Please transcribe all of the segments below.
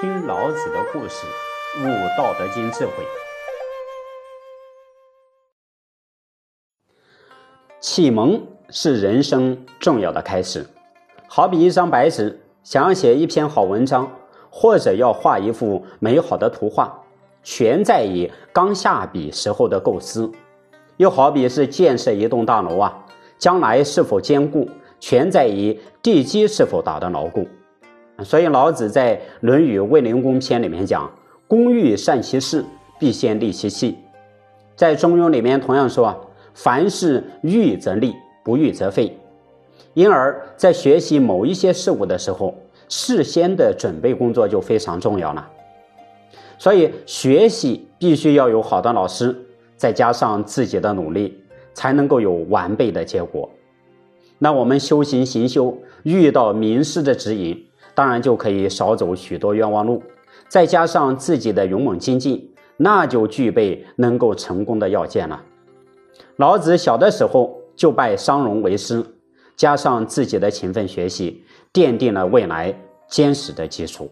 听老子的故事，悟《道德经》智慧。启蒙是人生重要的开始，好比一张白纸，想要写一篇好文章，或者要画一幅美好的图画，全在于刚下笔时候的构思；又好比是建设一栋大楼啊，将来是否坚固，全在于地基是否打得牢固。所以老子在《论语卫灵公篇》里面讲：“工欲善其事，必先利其器。”在《中庸》里面同样说：“凡事预则立，不预则废。”因而，在学习某一些事物的时候，事先的准备工作就非常重要了。所以，学习必须要有好的老师，再加上自己的努力，才能够有完备的结果。那我们修行行修，遇到名师的指引。当然就可以少走许多冤枉路，再加上自己的勇猛精进，那就具备能够成功的要件了。老子小的时候就拜商容为师，加上自己的勤奋学习，奠定了未来坚实的基础。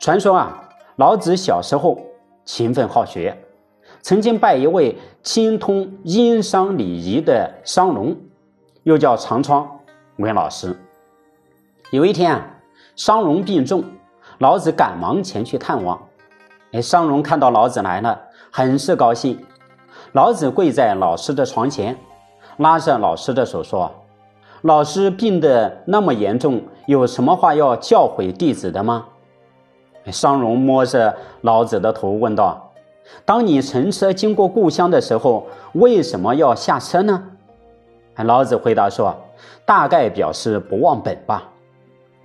传说啊，老子小时候勤奋好学，曾经拜一位精通殷商礼仪的商容，又叫长窗为老师。有一天啊，商容病重，老子赶忙前去探望。哎，商容看到老子来了，很是高兴。老子跪在老师的床前，拉着老师的手说：“老师病得那么严重，有什么话要教诲弟子的吗？”商容摸着老子的头问道：“当你乘车经过故乡的时候，为什么要下车呢？”老子回答说：“大概表示不忘本吧。”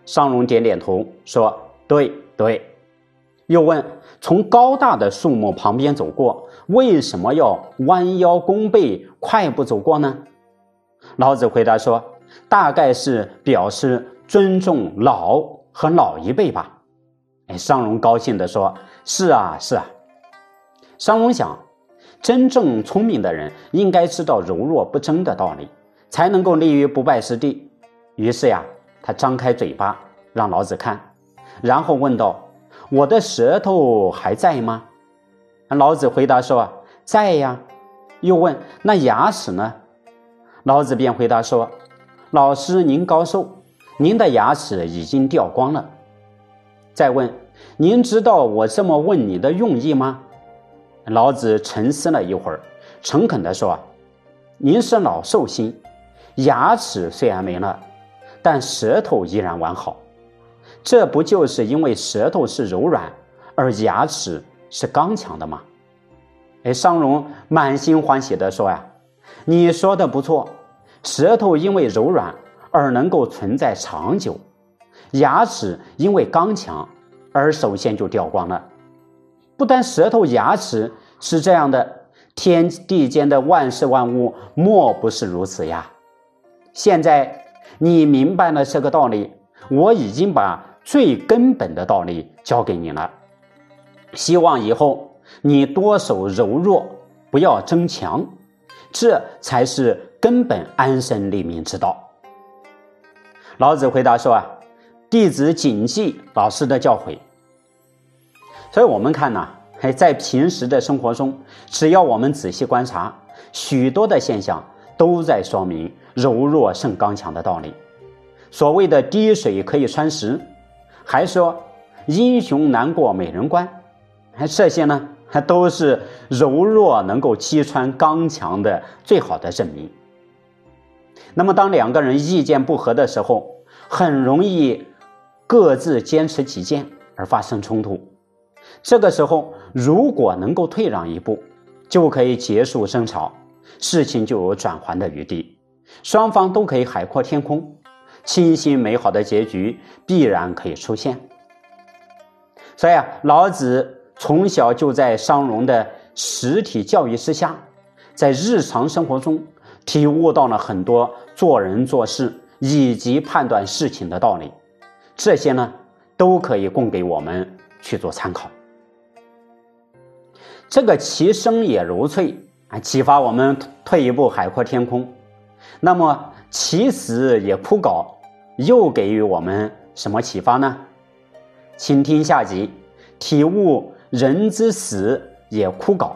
商容点点头，说：“对对。”又问：“从高大的树木旁边走过，为什么要弯腰弓背、快步走过呢？”老子回答说：“大概是表示尊重老和老一辈吧。”哎，商容高兴地说：“是啊，是啊。”商容想，真正聪明的人应该知道柔弱不争的道理，才能够立于不败之地。于是呀。他张开嘴巴让老子看，然后问道：“我的舌头还在吗？”老子回答说：“在呀。”又问：“那牙齿呢？”老子便回答说：“老师您高寿，您的牙齿已经掉光了。”再问：“您知道我这么问你的用意吗？”老子沉思了一会儿，诚恳地说：“您是老寿星，牙齿虽然没了。”但舌头依然完好，这不就是因为舌头是柔软，而牙齿是刚强的吗？哎，商容满心欢喜地说呀：“你说的不错，舌头因为柔软而能够存在长久，牙齿因为刚强而首先就掉光了。不但舌头、牙齿是这样的，天地间的万事万物莫不是如此呀？现在。”你明白了这个道理，我已经把最根本的道理教给你了。希望以后你多守柔弱，不要争强，这才是根本安身立命之道。老子回答说：“啊，弟子谨记老师的教诲。”所以，我们看呢，在平时的生活中，只要我们仔细观察，许多的现象都在说明。柔弱胜刚强的道理，所谓的滴水可以穿石，还说英雄难过美人关，还这些呢，还都是柔弱能够击穿刚强的最好的证明。那么，当两个人意见不合的时候，很容易各自坚持己见而发生冲突。这个时候，如果能够退让一步，就可以结束争吵，事情就有转圜的余地。双方都可以海阔天空，清新美好的结局必然可以出现。所以啊，老子从小就在商容的实体教育之下，在日常生活中体悟到了很多做人做事以及判断事情的道理。这些呢，都可以供给我们去做参考。这个其声也如翠啊，启发我们退一步海阔天空。那么，其死也枯槁，又给予我们什么启发呢？请听下集，体悟人之死也枯槁。